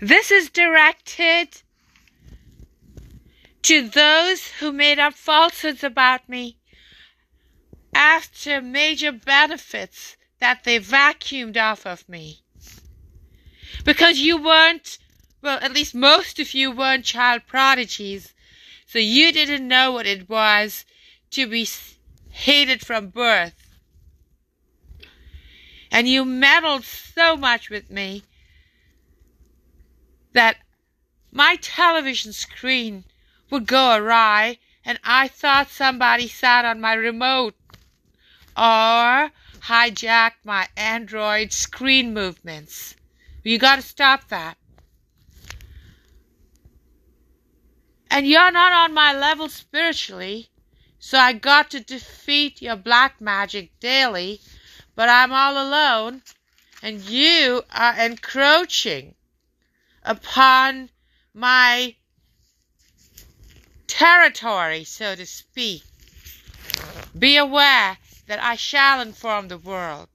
This is directed to those who made up falsehoods about me after major benefits that they vacuumed off of me. Because you weren't, well, at least most of you weren't child prodigies, so you didn't know what it was to be hated from birth. And you meddled so much with me that my television screen would go awry and I thought somebody sat on my remote or hijacked my Android screen movements. You gotta stop that. And you're not on my level spiritually, so I got to defeat your black magic daily, but I'm all alone, and you are encroaching upon my territory, so to speak. Be aware that I shall inform the world.